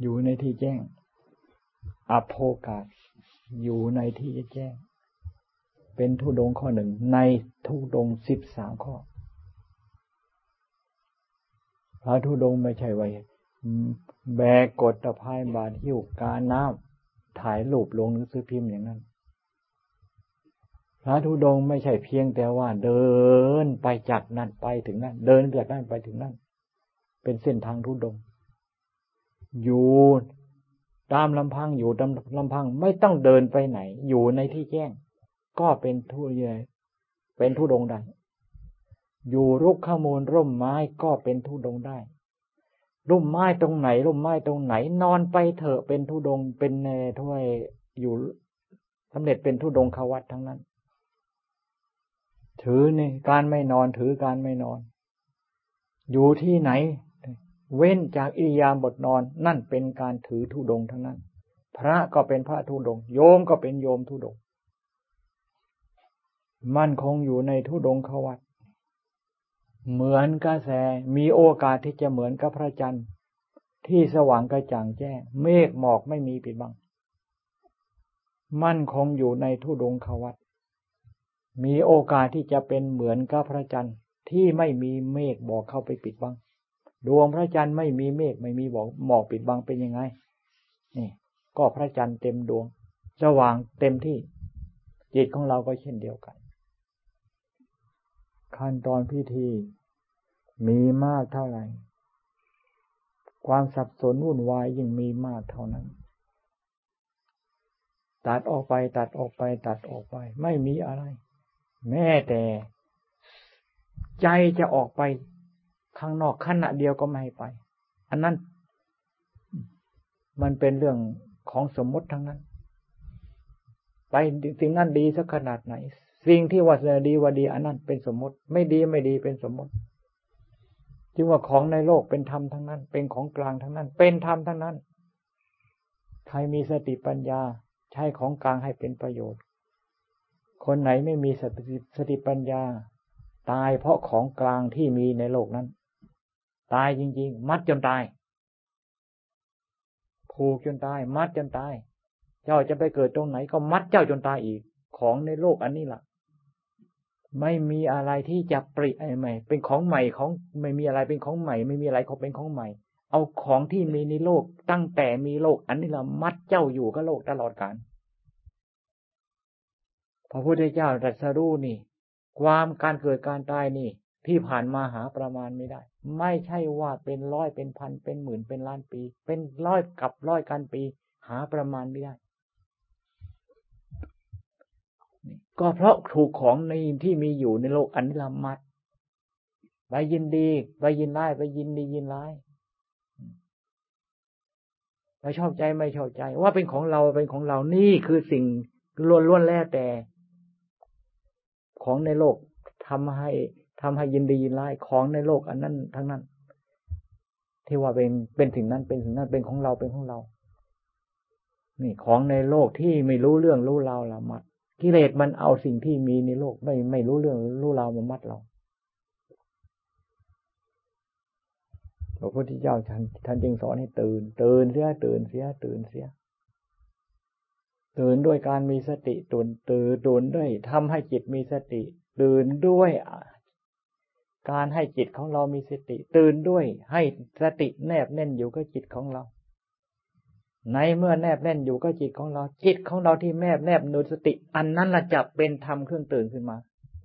อยู่ในที่แจ้งอโภกาสอยู่ในที่แจ้ง เป็นทุดงข้อหนึ่งในทุดงสิบสามข้อ พระทุดงไม่ใช่ไว้แบกกดตะพายบาดหิ้วกาน้ำถ่ายรูปลงหนังสือพิมพ์อย่างนั้น พระธุดงไม่ใช่เพียงแต่ว่า เดินไปจากนั่นไปถึงนั่น เดินเกิดนั่นไปถึงนั่น เป็นเส้นทางธุดง อยู่ตามลำพังอยู่ตามลำพังไม่ต้องเดินไปไหน อยู่ในที่แจ้ง ก็เป็นทุเยเป็นทุดงได้อยู่รุกขมูลร่มไม้ก็เป็นทุดงได้ ร่มไม้ตรงไหน ร่มไม้ตรงไหน นอนไปเถอะเป็นทุดงเป็นเนถ้วยอยู่สำเร็จเป็นทุดงขวัตทั้งนั้น ถือนี่การไม่นอนถือการไม่นอน อยู่ที่ไหน เว้นจากอิยาบทนอนนั่นเป็นการถือทุดงทั้งนั้น พระก็เป็นพระทุดง โยมก็เป็นโยมทุดง มั่นคงอยู่ในทุดงขวัตเหมือนกระแสมีโอกาสที่จะเหมือนกับพระจันทร์ ที่สว่างกระจ่างแจ้ง เมฆหมอกไม่มีปิดบัง มั่นคงอยู่ในทุดงขวัตมีโอกาสที่จะเป็นเหมือนกับพระจันทร์ที่ไม่มีเมฆบอกเข้าไปปิดบัง ดวงพระจันทร์ไม่มีเมฆไม่มีบอกหมอกปิดบังเป็นยังไง นี่ ก็พระจันทร์เต็มดวงสว่างเต็มที่ จิตของเราก็เช่นเดียวกัน ขั้นตอนพิธีมีมากเท่าไหร่ ความสับสนวุ่นวายยิ่งมีมากเท่านั้น ตัดออกไปตัดออกไป ตัดออกไป ไม่มีอะไร แม้แต่ ใจจะออกไป ข้างนอกขณะเดียวก็ไม่ให้ไป อันนั้น มันเป็นเรื่องของสมมติทั้งนั้น ไปสิ่งนั้นดีสักขนาดไหน สิ่งที่ว่าดีว่าดี อันนั้นเป็นสมมติ ไม่ดีไม่ดีเป็นสมมติจึงว่าของในโลกเป็นธรรมทั้งนั้น เป็นของกลางทั้งนั้น เป็นธรรมทั้งนั้น ใครมีสติปัญญาใช้ของกลางให้เป็นประโยชน์ คนไหนไม่มีสติสติปัญญา ตายเพราะของกลางที่มีในโลกนั้น ตายจริง ๆ มัดจนตาย ผูกจนตาย มัดจนตาย เจ้าจะไปเกิดตรงไหน ก็มัดเจ้าจนตายอีก ของในโลกอันนี้ล่ะ ไม่มีอะไรที่จะปริใหม่ เป็นของใหม่ของไม่มีอะไรเป็นของใหม่ ไม่มีอะไรเขาเป็นของใหม่ เอาของที่มีในโลกตั้งแต่มีโลก อันนี้เรามัดเจ้าอยู่กับโลกตลอดกาลพระพุทธเจ้าตรัสรู้นี่ ความการเกิดการตายนี่ ที่ผ่านมาหาประมาณไม่ได้ ไม่ใช่ว่าเป็นร้อยเป็นพันเป็นหมื่นเป็นล้านปี เป็นร้อยกับร้อยกันปี หาประมาณไม่ได้ ก็เพราะถูกของในที่มีอยู่ในโลกอันนี้ลมัดไปยินดีไปยินร้ายไปยินดียินร้ายไปชอบใจไม่ชอบใจ ว่าเป็นของเราเป็นของเรานี่คือสิ่งล้วนล้วนแล้วแต่ ของในโลกทำให้ ทำให้ยินดียินร้ายของในโลกอันนั้นทั้งนั้น ที่ว่าเป็นเป็นสิ่งนั้นเป็นสิ่งนั้นเป็นของเราเป็นของเรา นี่ของในโลกที่ไม่รู้เรื่องรู้ราวละมัดกิเลสมันเอาสิ่งที่มีในโลกไม่ไม่รู้เรื่องรู้ราวมามัดเราพระพุทธเจ้าท่านท่านจึงสอนให้ตื่น ตื่นเสียตื่นเสียตื่นเสียตื่นด้วยการมีสติตื่นตื่นตื่นด้วยทำให้จิตมีสติ ตื่นด้วย การให้จิตของเรามีสติ ตื่นด้วย ให้สติแนบแน่นอยู่กับจิตของเรา ในเมื่อแนบแน่นอยู่ก็จิตของเรา จิตของเราที่แนบแนบนุสติ อันนั้นละจะเป็นธรรมเครื่องตื่นขึ้นมา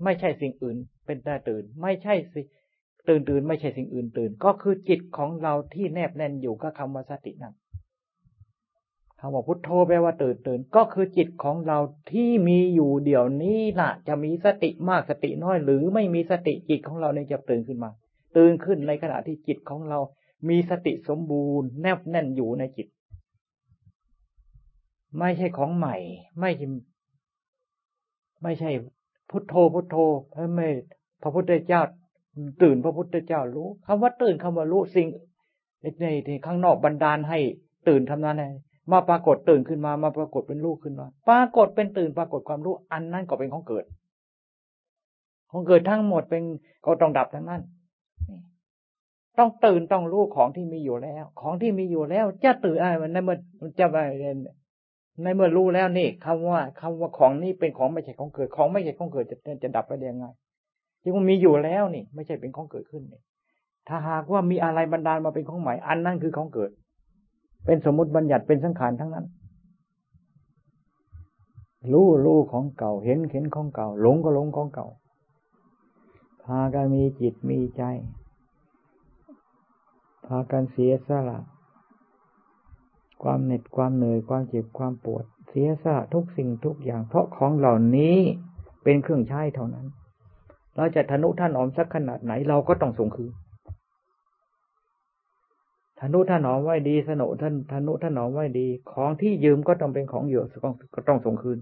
ไม่ใช่สิ่งอื่น เป็นได้ตื่น ไม่ใช่สิตื่นตื่นไม่ใช่สิ่งอื่นตื่น ก็คือจิตของเราที่แนบแน่นอยู่กับคำว่าสตินั้น คำว่าพุทโธแปลว่าตื่นตื่นก็คือจิตของเราที่มีอยู่เดี๋ยวนี้ละจะมีสติมากสติน้อย หรือไม่มีสติจิตของเราเนี่ยจะตื่นขึ้นมา ตื่นขึ้นในขณะที่จิตของเรา มีสติสมบูรณ์แนบแน่นอยู่ในจิต ไม่ใช่ของใหม่ ไม่ไม่ใช่ พุทโธพุทโธไม่พระพุทธเจ้า ตื่นพระพุทธเจ้ารู้คำว่าตื่นคำว่ารู้สิ่งในที่ข้างนอกบันดาลให้ตื่นทำนั้นไง มาปรากฏตื่นขึ้นมามาปรากฏเป็นลูกขึ้นมา ปรากฏเป็นตื่นปรากฏความรู้ อันนั้นก็เป็นของเกิด ของเกิดทั้งหมดเป็นก็ต้องดับทั้งนั้น ต้องตื่นต้องรู้ของที่มีอยู่แล้ว ของที่มีอยู่แล้ว จะตื่นอะไรมันนั่นมันจะไปในเมื่อรู้แล้วนี่คำว่าคำว่าของนี้เป็นของไม่ใช่ของเกิด ของไม่ใช่ของเกิดจะจะดับไปได้ยังไงที่มันมีอยู่แล้วนี่ ไม่ใช่เป็นของเกิดขึ้นนี่ถ้าหากว่ามีอะไรบันดาลมาเป็นของใหม่ อันนั้นคือของเกิด เป็นสมมติบัญญัติเป็นสังขารทั้งนั้น รู้รู้ของเก่าเห็นเห็นของเก่า หลงก็หลงของเก่า พากันมีจิตมีใจ พากันเสียสละ ความเหน็ดความเหนื่อยความเจ็บความปวด เสียสละทุกสิ่งทุกอย่าง เพราะของเหล่านี้เป็นเครื่องใช้เท่านั้น เราจะทนุท่านออมสักขนาดไหนเราก็ต้องส่งคืน ทนุท่านออมไว้ดีสนุท่านทนุท่านออมไว้ดี ของที่ยืมก็ต้องเป็นของเหยื่อก็ต้องส่งคืน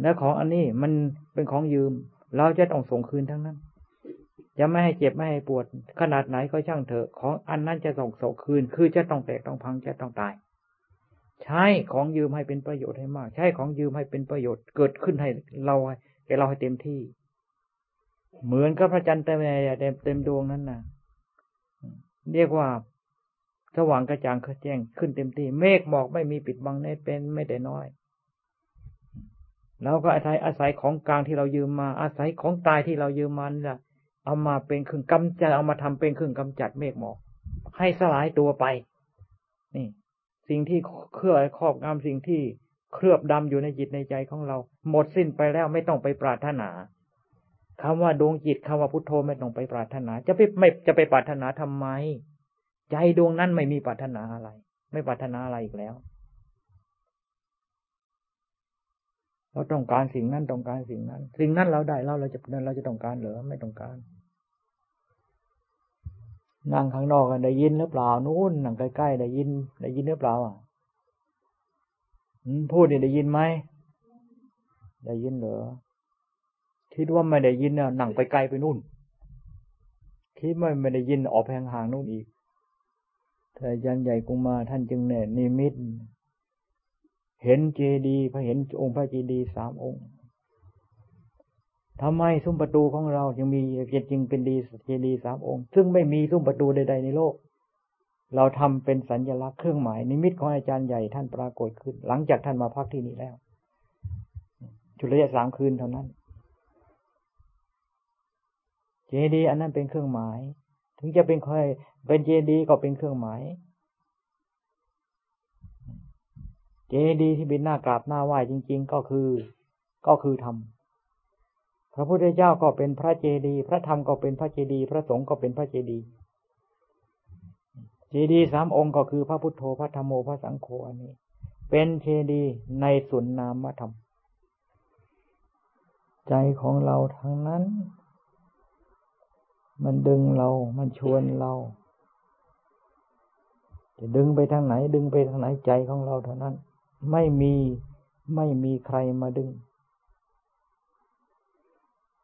และของอันนี้มันเป็นของยืม เราจะต้องส่งคืนทั้งนั้นจะไม่ให้เจ็บไม่ให้ปวด ขนาดไหนก็ช่างเถอะของอันนั้นจะส่งโศกคืน คือจะต้องแตกต้องพังจะต้องตาย ใช้ของยืมให้เป็นประโยชน์ให้มาก ใช้ของยืมให้เป็นประโยชน์เกิดขึ้นให้เราแกเราให้เต็มที่ เหมือนกับพระจันทร์เต็มเต็มดวงนั้นนะ เรียกว่าสว่างกระจ่างกระแจ้งขึ้นเต็มที่ เมฆหมอกไม่มีปิดบังในเป็นไม่แต่น้อยเราก็อาศัยอาศัยของกลางที่เรายืมมา อาศัยของตายที่เรายืมมานี่แหละเอามาเป็นเครื่องกำจัดเอามาทำเป็นเครื่องกำจัดเมฆหมอกให้สลายตัวไป นี่ สิ่งที่เคลือบครอบงำสิ่งที่เคลือบดำอยู่ในจิตในใจของเรา หมดสิ้นไปแล้วไม่ต้องไปปรารถนา คำว่าดวงจิตคำว่าพุทโธไม่ต้องไปปรารถนา จะไปไม่จะไปปรารถนาทำไม ใจดวงนั้นไม่มีปรารถนาอะไร ไม่ปรารถนาอะไรอีกแล้วเราต้องการสิ่งนั้นต้องการสิ่งนั้น สิ่งนั้นเราได้เราเราจะเราจะต้องการหรือไม่ต้องการนั่งข้างนอกได้ยินหรือเปล่านู้นนั่งใกล้ๆได้ยิน ได้ยินหรือเปล่าอะพูดนี่ได้ยินไหมได้ยินเหรอ คิดว่าไม่ได้ยินเนี่ยนั่งไปไกลไปนู่น คิดไม่ไม่ได้ยินออกแพงห่างนู่นอีกแต่ยันใหญ่กุมาท่านจึงเนี่ยนิมิต เห็นเจดีพระเห็นองค์พระเจดีสามองค์ทำไมซุ้มประตูของเรายังมีเจริงเป็นดีเจดีสามองค์ ซึ่งไม่มีซุ้มประตูใด ๆ ในโลก เราทำเป็นสัญญลักษณ์เครื่องหมาย นิมิตของอาจารย์ใหญ่ท่านปรากฏขึ้น หลังจากท่านมาพักที่นี่แล้ว จุลยะสามคืนเท่านั้น เจดีย์อันนั้นเป็นเครื่องหมาย ถึงจะเป็นค่อยเป็นเจดีย์ก็เป็นเครื่องหมาย เจดีย์ที่เป็นหน้ากราบหน้าไหว้จริง ๆ ก็คือก็คือธรรมพระพุทธเจ้าก็เป็นพระเจดีย์พระธรรมก็เป็นพระเจดีย์พระสงฆ์ก็เป็นพระเจดีย์เจดีย์สามองค์ก็คือพระพุทโธพระธรรมโมพระสังโฆอันนี้ เป็นเจดีย์ในสุนนามธรรม ใจของเราทั้งนั้น มันดึงเรา มันชวนเรา จะดึงไปทางไหน ดึงไปทางไหนใจของเราเท่านั้น ไม่มีไม่มีใครมาดึง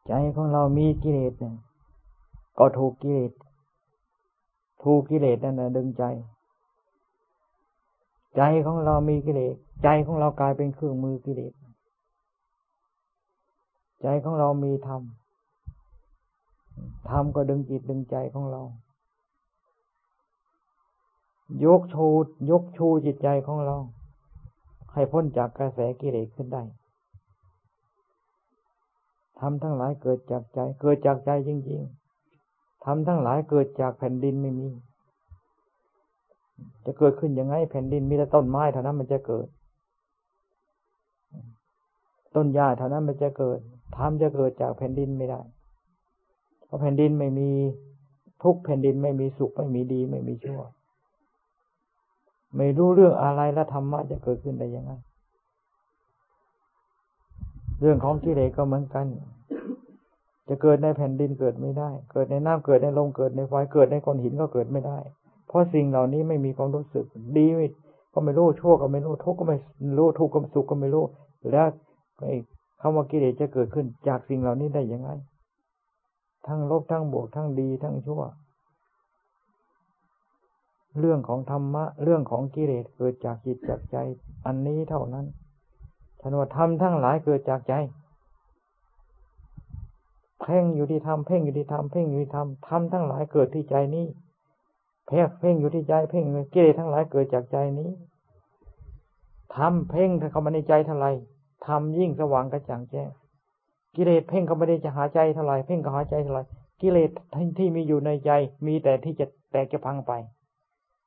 ใจของเรามีกิเลสเนี่ยก็ถูกกิเลสถูกกิเลสนั่นนะดึงใจ ใจของเรามีกิเลสใจของเรากลายเป็นเครื่องมือกิเลสใจของเรามีธรรม ธรรมก็ดึงจิตดึงใจของเรา ยกชูยกชูจิตใจของเรา ให้พ้นจากกระแสกิเลสขึ้นได้ทำทั้งหลายเกิดจากใจ เกิดจากใจจริง ๆทำทั้งหลายเกิดจากแผ่นดินไม่มี จะเกิดขึ้นยังไง แผ่นดินมีแต่ต้นไม้เท่านั้นมันจะเกิด ต้นหญ้าเท่านั้นมันจะเกิดธรรมจะเกิดจากแผ่นดินไม่ได้ ราะแผ่นดินไม่มีทุกแผ่นดินไม่มีสุขไม่มีดี ไม่มีชั่ว ไม่รู้เรื่องอะไรแล้วธรรมะจะเกิดขึ้นได้ยังไงเรื่องของกิเลสก็เหมือนกัน จะเกิดในแผ่นดินเกิดไม่ได้ เกิดในน้ำเกิดในลมเกิดในไฟเกิดในก้อนหินก็เกิดไม่ได้ เพราะสิ่งเหล่านี้ไม่มีความรู้สึก ดีก็ไม่รู้ชั่วก็ไม่รู้ทุกข์ก็ไม่รู้ทุกข์ก็สุขก็ไม่รู้ แล้วคำว่ากิเลสจะเกิดขึ้นจากสิ่งเหล่านี้ได้ยังไง ทั้งลบทั้งบวกทั้งดีทั้งชั่ว เรื่องของธรรมะ เรื่องของกิเลสเกิดจากจิตจากใจ อันนี้เท่านั้นท่านว่าธรรมทั้งหลายเกิดจากใจ เพ่งอยู่ที่ธรรมเพ่งอยู่ที่ธรรมเพ่งอยู่ที่ธรรมธรรมทั้งหลายเกิดที่ใจนี้เพ่งเพ่งอยู่ที่ใจเพ่งกิเลสทั้งหลายเกิดจากใจนี้ธรรมเพ่งเข้ามาในใจเท่าไรทำยิ่งสว่างกระจ่างแจ้ง กิเลสเพ่งก็ไม่ได้จะหาใจเท่าไรเพ่งก็หาใจเท่าไรกิเลสที่มีอยู่ในใจมีแต่ที่จะแตกจะพังไป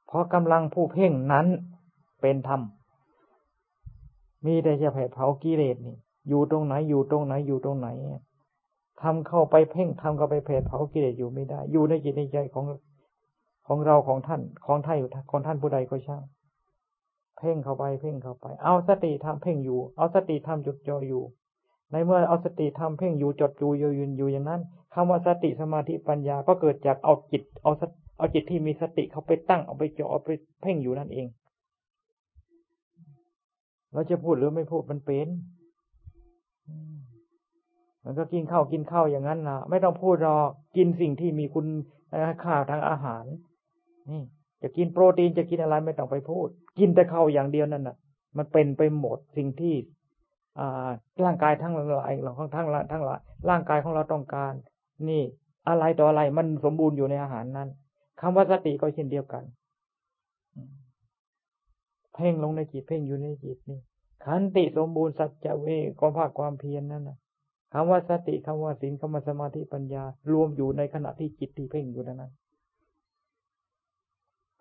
เพราะกำลังผู้เพ่งนั้นเป็นธรรมมีแต่จะแผดเผากิเลสนี่ อยู่ตรงไหนอยู่ตรงไหนอยู่ตรงไหนทำเข้าไปเพ่งทำเข้าไปแผดเผากิเลสอยู่ไม่ได้ อยู่ในจิตในใจของของเราของท่านของท่านของท่านผู้ใดก็ช่างเพ่งเข้าไปเพ่งเข้าไป เอาสติทำเพ่งอยู่ เอาสติทำจดจ่ออยู่ ในเมื่อเอาสติทำเพ่งอยู่จดอยู่ยืนอยู่อย่างนั้นคำว่าสติสมาธิปัญญาก็เกิดจากเอาจิต เอาเอาจิตที่มีสติเขาไปตั้งเอาไปจ่อเอาไปเพ่งอยู่นั่นเองเราจะพูดหรือไม่พูดมันเป็นมันก็กินข้าวกินข้าวอย่างนั้นนะไม่ต้องพูดหรอกกินสิ่งที่มีคุณค่าทางอาหาร นี่ จะกินโปรตีนจะกินอะไรไม่ต้องไปพูด กินแต่ข้าวอย่างเดียวนั่นน่ะ มันเป็นไปหมดสิ่งที่ ร่างกายทั้งหลายเราของทั้งทั้งหลายร่างกายของเราต้องการ นี่อะไรต่ออะไรมันสมบูรณ์อยู่ในอาหารนั้นคำว่าสติก็เช่นเดียวกัน เพ่งลงในจิตเพ่งอยู่ในจิตนี่ขันติสมบูรณ์สัจจะเวความภาคความเพียรนั่นนะคำว่าสติคำว่าศีลคำว่าสมาธิปัญญารวมอยู่ในขณะที่จิตที่เพ่งอยู่นั้น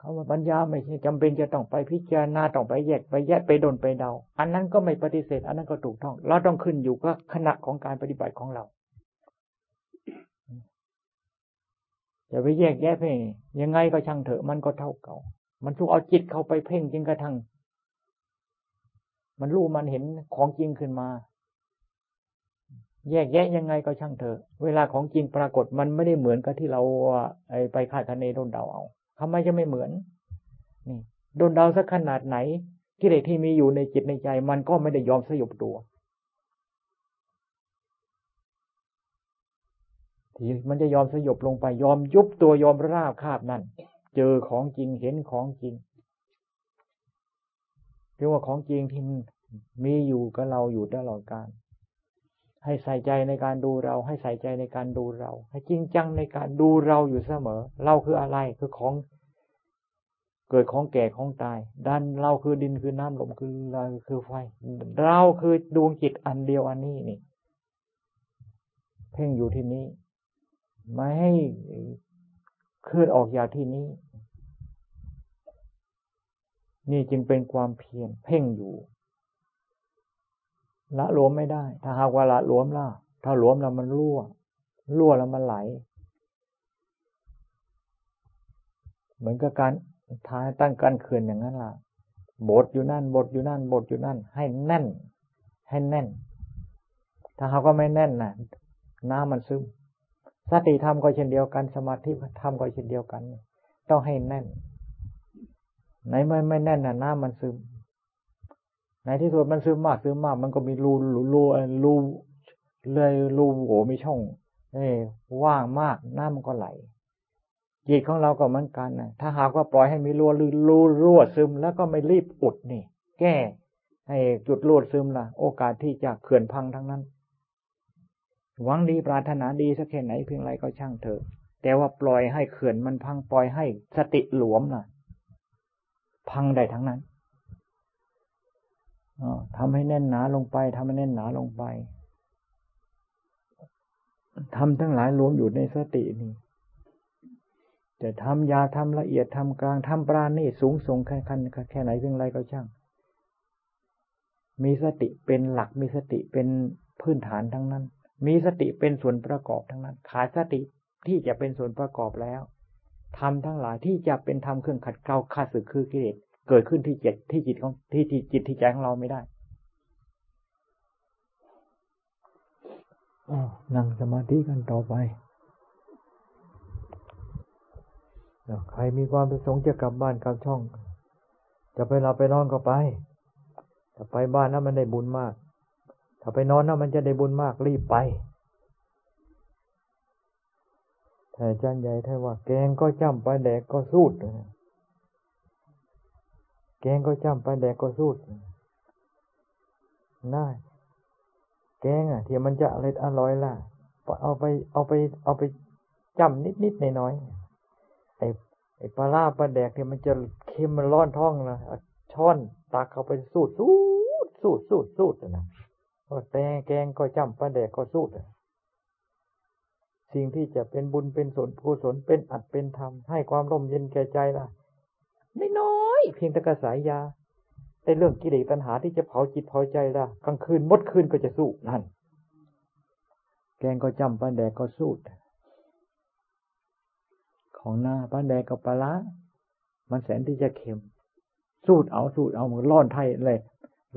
คำว่าปัญญาไม่ใช่จำเป็นจะต้องไปพิจารณาต้องไปแยกไปแยกไปดนไปเดา อันนั้นก็ไม่ปฏิเสธ อันนั้นก็ถูกต้องเราต้องขึ้นอยู่กับขณะของการปฏิบัติของเราจะไปแยกแยะเพ่งยังไงก็ช่างเถอะมันก็เท่าเก่า มันถูกเอาจิตเข้าไปเพ่งจนกระทั่งมันรู้มันเห็นของจริงขึ้นมา แยกแยะยังไงก็ช่างเถอะ เวลาของจริงปรากฏมันไม่ได้เหมือนกับที่เราไปคาดคะเนโดนเดาเอา ทำไมจะไม่เหมือน นี่โดนดาวสักขนาดไหนกิเลสที่มีอยู่ในจิตในใจ มันก็ไม่ได้ยอมสยบตัวที่มันจะยอมสยบลงไปยอมยุบตัวยอมราบคาบนั่นเจอของจริงเห็นของจริงเรียกว่าของจริงที่มีอยู่กับเราอยู่ตลอดการให้ใส่ใจในการดูเรา ให้ใส่ใจในการดูเรา ให้จริงจังในการดูเราอยู่เสมอ เราคืออะไรคือของ เกิดของแก่ของตาย ดันเราคือดินคือน้ำลมคือลมคือไฟ เราคือดวงจิตอันเดียวอันนี้นี่ เพ่งอยู่ที่นี้ไม่ให้เคลื่อนออกจากที่นี้ นี่จึงเป็นความเพียรเพ่งอยู่ละหลวมไม่ได้ ถ้าหากว่าละหลวมล่ะ ถ้าหลวมแล้วมันรั่ว รั่วแล้วมันไหล เหมือนกับการ ท้ายตั้งการเขื่อนอย่างนั้นล่ะบดอยู่นั่นบดอยู่นั่นบดอยู่นั่น ให้แน่น ให้แน่น ถ้าเขาก็ไม่แน่นนะน้ำมันซึมสติธรรมก็เช่นเดียวกันสมาธิธรรมก็เช่นเดียวกัน ต้องให้แน่นไหนไม่ไม่แน่นนะน้ำมันซึมในที่สุดมันซึมมากซึมมาก มันก็มีรูรูรูรูเลยรูโหมีช่องเอ้ว่างมากน้ำมันก็ไหล จิตของเราก็เหมือนกันนะถ้าหากว่าปล่อยให้มีรั่วรูรั่วซึม แล้วก็ไม่รีบอุดนี่ แก้ให้จุดรั่วซึมล่ะ โอกาสที่จะเขื่อนพังทั้งนั้น หวังดีปรารถนาดีสักแค่ไหนเพียงไรก็ช่างเถอะ แต่ว่าปล่อยให้เขื่อนมันพังปล่อยให้สติหลวมน่ะ พังได้ทั้งนั้นทำให้แน่นหนาลงไปทำให้แน่นหนาลงไปทำทั้งหลายรวมอยู่ในสตินี่ จะทำยาทำละเอียดทำกลางทำปราณีสูงส่งแค่คันแค่ไหนเพียงไรก็ช่าง มีสติเป็นหลักมีสติเป็นพื้นฐานทั้งนั้น มีสติเป็นส่วนประกอบทั้งนั้น ขาดสติที่จะเป็นส่วนประกอบแล้วทำทั้งหลายที่จะเป็นทำเครื่องขัดเกลาข้าศึกคือกิเลสเกิดขึ้นที่จิตที่จิตของที่ที่จิตที่ใจของเราไม่ได้อนั่งสมาธิกันต่อไป ใครมีความประสงค์จะกลับบ้านกลับช่อง จะไปเราไปนอนก็ไปถ้าไปบ้านนั้นมันได้บุญมาก ถ้าไปนอนนั้นมันจะได้บุญมากรีบไปแต่อาจารย์ใหญ่ท่านว่าแกงก็จ้ำไปแดกก็สูดแกงก็จ้ำไปแดกก็สูดน่าแกงอะที่มันจะอรอร่อยล่ะเอาไปเอาไปเอาไปจ้ำนิดนิดหน่อยหน้อย อ้ไอ้ปลาล่าปลาแดกที่ยมันจะเค็มมันร้อนท้องนะช้อนตักเข้าไปสูดสูดสูดสูดสูดนะว่าแต่แกงก็จ้ำปลาแดกก็สูดสิ่งที่จะเป็นบุญเป็นสนกุศลเป็นอัดเป็นธรรมให้ความร่มเย็นแก่ใจล่ะไม่น้อยเพียงแต่กระสายยาไอ้เรื่องกิเลสตัณหาที่จะเผาจิตเผาใจล่ะกลางคืนมดคืนก็จะสู้นั่นแกงก็จำปลาแดกก็สู้ ของหน้าปลาแดกกับปลาละมันแสนที่จะเค็ม สูดเอาสูดเอามันร่อนไทยเลย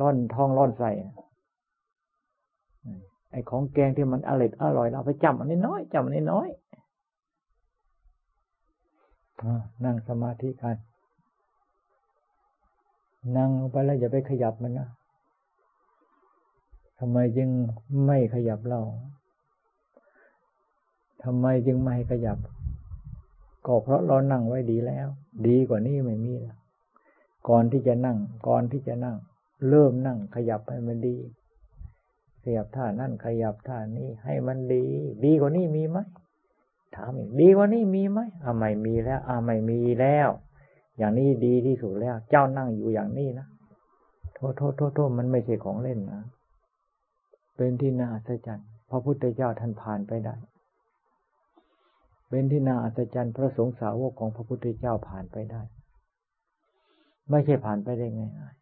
ร่อนทองร่อนใส่ไอ้ของแกงที่มันอร่อยอร่อยเราไปจำอันนี้น้อยจำอันนี้น้อยนั่งสมาธิกัน นั่งลงไปแล้วอย่าไปขยับมันนะทำไมจึงไม่ขยับเราทำไมจึงไม่ขยับ ก็เพราะเรานั่งไว้ดีแล้ว ดีกว่านี้ไม่มีแล้วก่อนที่จะนั่ง ก่อนที่จะนั่ง เริ่มนั่งขยับให้มันดี ขยับท่านั่นขยับท่านี้ ให้มันดี ดีกว่านี้มีไหมถามอีกดีกว่านี้มีไหมอ่าไม่มีแล้วอ่าไม่มีแล้ว อย่างนี้ดีที่สุดแล้ว เจ้านั่งอยู่อย่างนี้นะโทษโทษโทษโทษมันไม่ใช่ของเล่นนะเป็นที่น่าอัศจรรย์พระพุทธเจ้าท่านผ่านไปได้ เป็นที่น่าอัศจรรย์พระสงฆ์สาวกของพระพุทธเจ้าผ่านไปได้ ไม่ใช่ผ่านไปได้ง่าย